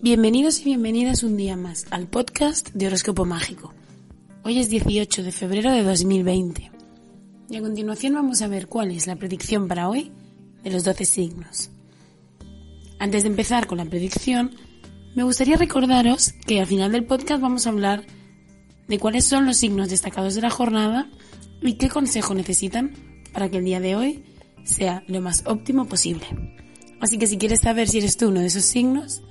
Bienvenidos y bienvenidas un día más al podcast de Horóscopo Mágico. Hoy es 18 de febrero de 2020 y a continuación vamos a ver cuál es la predicción para hoy de los 12 signos. Antes de empezar con la predicción, me gustaría recordaros que al final del podcast vamos a hablar de cuáles son los signos destacados de la jornada y qué consejo necesitan para que el día de hoy sea lo más óptimo posible. Así que si quieres saber si eres tú uno de esos signos,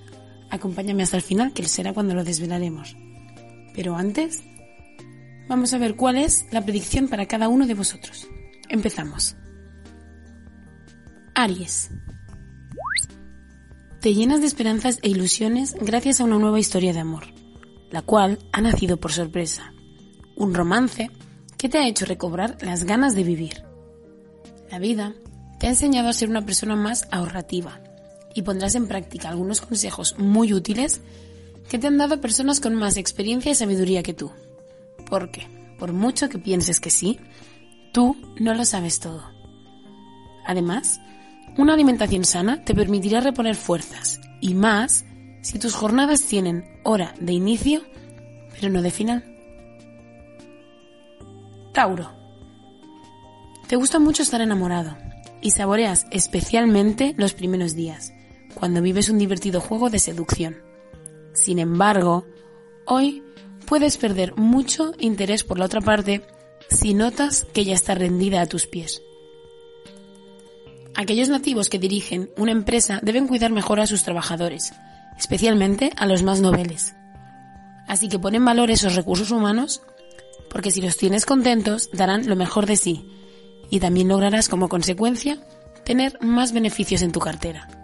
Acompáñame hasta el final, que será cuando lo desvelaremos. Pero antes, vamos a ver cuál es la predicción para cada uno de vosotros. Empezamos. Aries. Te llenas de esperanzas e ilusiones gracias a una nueva historia de amor, la cual ha nacido por sorpresa. Un romance que te ha hecho recobrar las ganas de vivir. La vida te ha enseñado a ser una persona más ahorrativa, y pondrás en práctica algunos consejos muy útiles que te han dado personas con más experiencia y sabiduría que tú. Porque, por mucho que pienses que sí, tú no lo sabes todo. Además, una alimentación sana te permitirá reponer fuerzas y más si tus jornadas tienen hora de inicio, pero no de final. Tauro. Te gusta mucho estar enamorado y saboreas especialmente los primeros días cuando vives un divertido juego de seducción. Sin embargo, hoy puedes perder mucho interés por la otra parte si notas que ya está rendida a tus pies. Aquellos nativos que dirigen una empresa deben cuidar mejor a sus trabajadores, especialmente a los más noveles. Así que pon en valor esos recursos humanos, porque si los tienes contentos darán lo mejor de sí y también lograrás como consecuencia tener más beneficios en tu cartera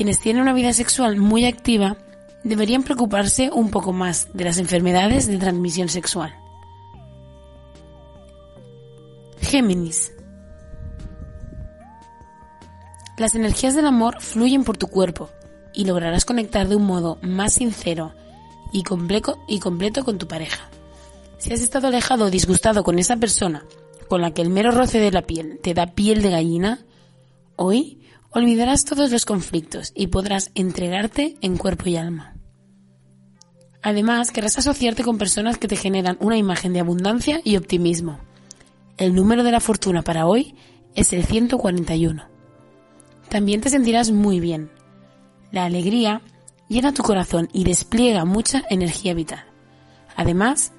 quienes tienen una vida sexual muy activa deberían preocuparse un poco más de las enfermedades de transmisión sexual. Géminis. Las energías del amor fluyen por tu cuerpo y lograrás conectar de un modo más sincero y y completo con tu pareja. Si has estado alejado o disgustado con esa persona con la que el mero roce de la piel te da piel de gallina, hoy Olvidarás todos los conflictos y podrás entregarte en cuerpo y alma. Además, querrás asociarte con personas que te generan una imagen de abundancia y optimismo. El número de la fortuna para hoy es el 141. También te sentirás muy bien. La alegría llena tu corazón y despliega mucha energía vital. Además,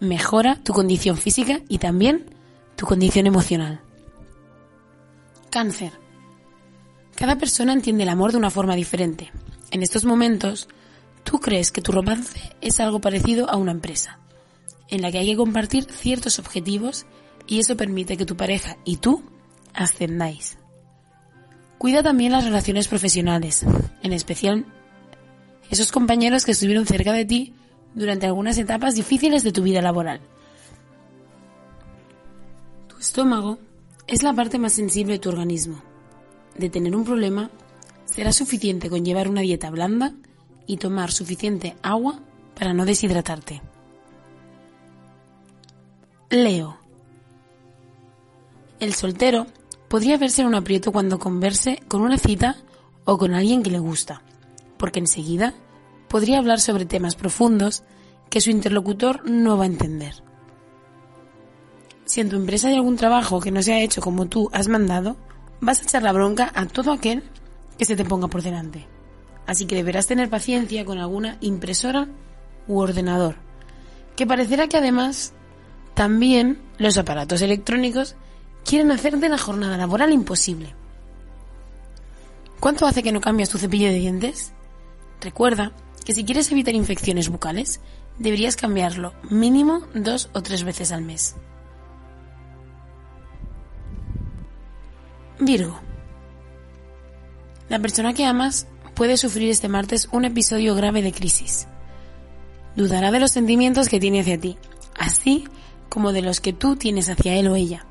mejora tu condición física y también tu condición emocional. Cáncer. Cada persona entiende el amor de una forma diferente. En estos momentos, tú crees que tu romance es algo parecido a una empresa, en la que hay que compartir ciertos objetivos y eso permite que tu pareja y tú ascendáis. Cuida también las relaciones profesionales, en especial esos compañeros que estuvieron cerca de ti durante algunas etapas difíciles de tu vida laboral. Tu estómago es la parte más sensible de tu organismo de tener un problema, será suficiente con llevar una dieta blanda y tomar suficiente agua para no deshidratarte. Leo. El soltero podría verse en un aprieto cuando converse con una cita o con alguien que le gusta, porque enseguida podría hablar sobre temas profundos que su interlocutor no va a entender. Si en tu empresa hay algún trabajo que no se ha hecho como tú has mandado, vas a echar la bronca a todo aquel que se te ponga por delante. Así que deberás tener paciencia con alguna impresora u ordenador, que parecerá que además también los aparatos electrónicos quieren hacerte la jornada laboral imposible. ¿Cuánto hace que no cambias tu cepillo de dientes? Recuerda que si quieres evitar infecciones bucales, deberías cambiarlo mínimo dos o tres veces al mes. Virgo. La persona que amas puede sufrir este martes un episodio grave de crisis. Dudará de los sentimientos que tiene hacia ti, así como de los que tú tienes hacia él o ella.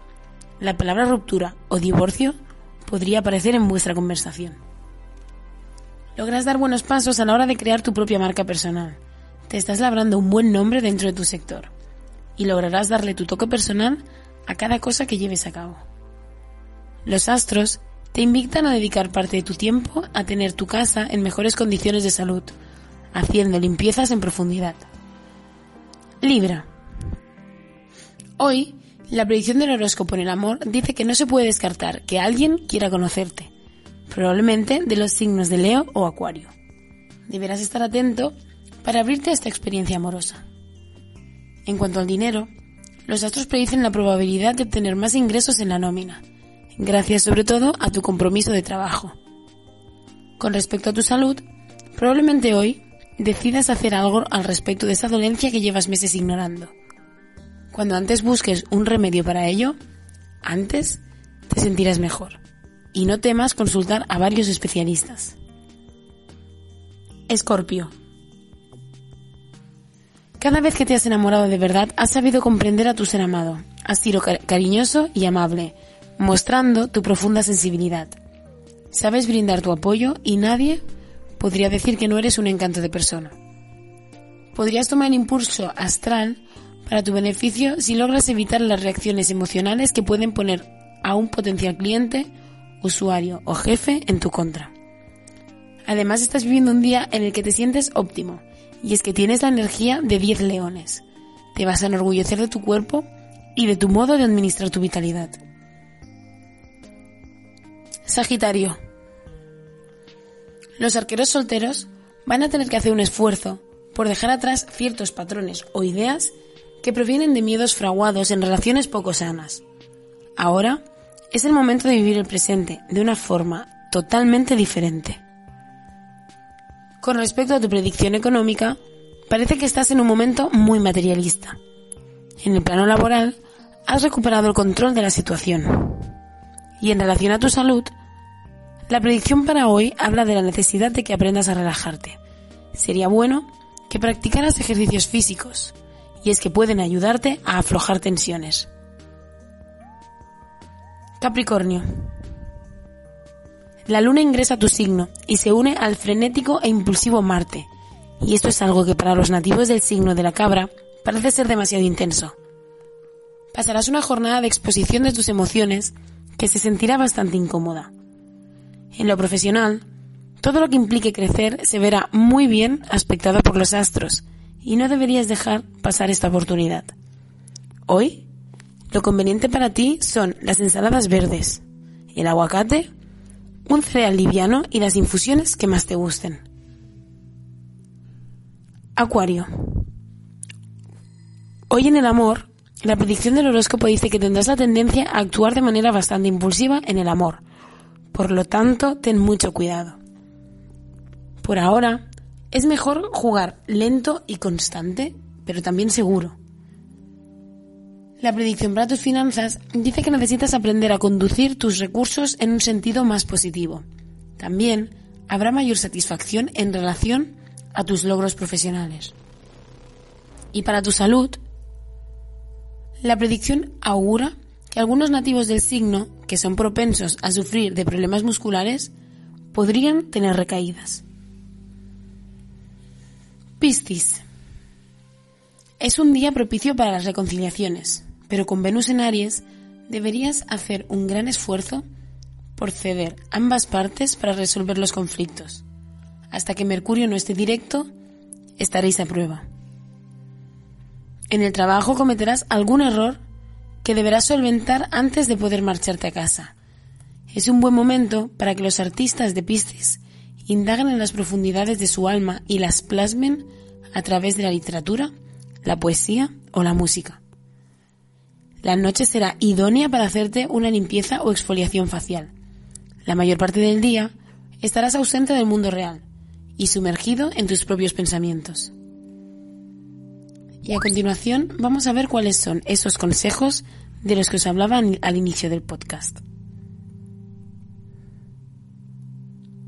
La palabra ruptura o divorcio podría aparecer en vuestra conversación. Logras dar buenos pasos a la hora de crear tu propia marca personal. Te estás labrando un buen nombre dentro de tu sector y lograrás darle tu toque personal a cada cosa que lleves a cabo. Los astros te invitan a dedicar parte de tu tiempo a tener tu casa en mejores condiciones de salud, haciendo limpiezas en profundidad. Libra. Hoy, la predicción del horóscopo en el amor dice que no se puede descartar que alguien quiera conocerte, probablemente de los signos de Leo o Acuario. Deberás estar atento para abrirte a esta experiencia amorosa. En cuanto al dinero, los astros predicen la probabilidad de obtener más ingresos en la nómina, gracias sobre todo a tu compromiso de trabajo. Con respecto a tu salud, probablemente hoy decidas hacer algo al respecto de esa dolencia que llevas meses ignorando. Cuando antes busques un remedio para ello, antes te sentirás mejor. Y no temas consultar a varios especialistas. Escorpio. Cada vez que te has enamorado de verdad, has sabido comprender a tu ser amado. Has sido cariñoso y amable, mostrando tu profunda sensibilidad. Sabes brindar tu apoyo y nadie podría decir que no eres un encanto de persona. Podrías tomar impulso astral para tu beneficio si logras evitar las reacciones emocionales que pueden poner a un potencial cliente, usuario o jefe en tu contra. Además estás viviendo un día en el que te sientes óptimo, y es que tienes la energía de 10 leones. Te vas a enorgullecer de tu cuerpo y de tu modo de administrar tu vitalidad. Sagitario. Los arqueros solteros van a tener que hacer un esfuerzo por dejar atrás ciertos patrones o ideas que provienen de miedos fraguados en relaciones poco sanas. Ahora es el momento de vivir el presente de una forma totalmente diferente. Con respecto a tu predicción económica, parece que estás en un momento muy materialista. En el plano laboral, has recuperado el control de la situación. Y en relación a tu salud, la predicción para hoy habla de la necesidad de que aprendas a relajarte. Sería bueno que practicaras ejercicios físicos, y es que pueden ayudarte a aflojar tensiones. Capricornio. La luna ingresa a tu signo y se une al frenético e impulsivo Marte. Y esto es algo que para los nativos del signo de la cabra parece ser demasiado intenso. Pasarás una jornada de exposición de tus emociones que se sentirá bastante incómoda. En lo profesional, todo lo que implique crecer se verá muy bien aspectado por los astros y no deberías dejar pasar esta oportunidad. Hoy, lo conveniente para ti son las ensaladas verdes, el aguacate un cereal liviano y las infusiones que más te gusten. Acuario. Hoy en el amor, la predicción del horóscopo dice que tendrás la tendencia a actuar de manera bastante impulsiva en el amor. Por lo tanto, ten mucho cuidado. Por ahora, es mejor jugar lento y constante, pero también seguro. La predicción para tus finanzas dice que necesitas aprender a conducir tus recursos en un sentido más positivo. También habrá mayor satisfacción en relación a tus logros profesionales. Y para tu salud, la predicción augura que algunos nativos del signo, que son propensos a sufrir de problemas musculares, podrían tener recaídas. Piscis. Es un día propicio para las reconciliaciones, pero con Venus en Aries deberías hacer un gran esfuerzo por ceder ambas partes para resolver los conflictos. Hasta que Mercurio no esté directo, estaréis a prueba. En el trabajo cometerás algún error que deberás solventar antes de poder marcharte a casa. Es un buen momento para que los artistas de Piscis indaguen en las profundidades de su alma y las plasmen a través de la literatura, la poesía o la música. La noche será idónea para hacerte una limpieza o exfoliación facial. La mayor parte del día estarás ausente del mundo real y sumergido en tus propios pensamientos. Y a continuación vamos a ver cuáles son esos consejos de los que os hablaba al inicio del podcast.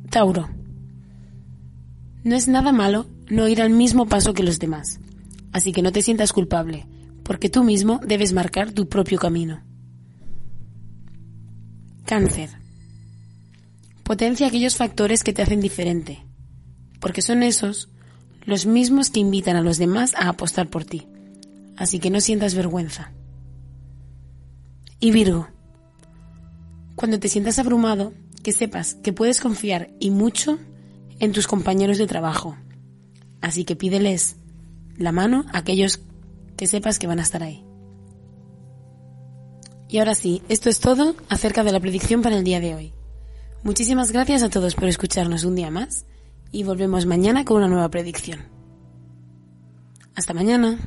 Tauro. No es nada malo no ir al mismo paso que los demás, así que no te sientas culpable porque tú mismo debes marcar tu propio camino. Cáncer. Potencia aquellos factores que te hacen diferente, porque son esos los mismos que invitan a los demás a apostar por ti, así que no sientas vergüenza. Y Virgo. Cuando te sientas abrumado, que sepas que puedes confiar y mucho en tus compañeros de trabajo. Así que pídeles la mano a aquellos que sepas que van a estar ahí. Y ahora sí, esto es todo acerca de la predicción para el día de hoy. Muchísimas gracias a todos por escucharnos un día más y volvemos mañana con una nueva predicción. Hasta mañana.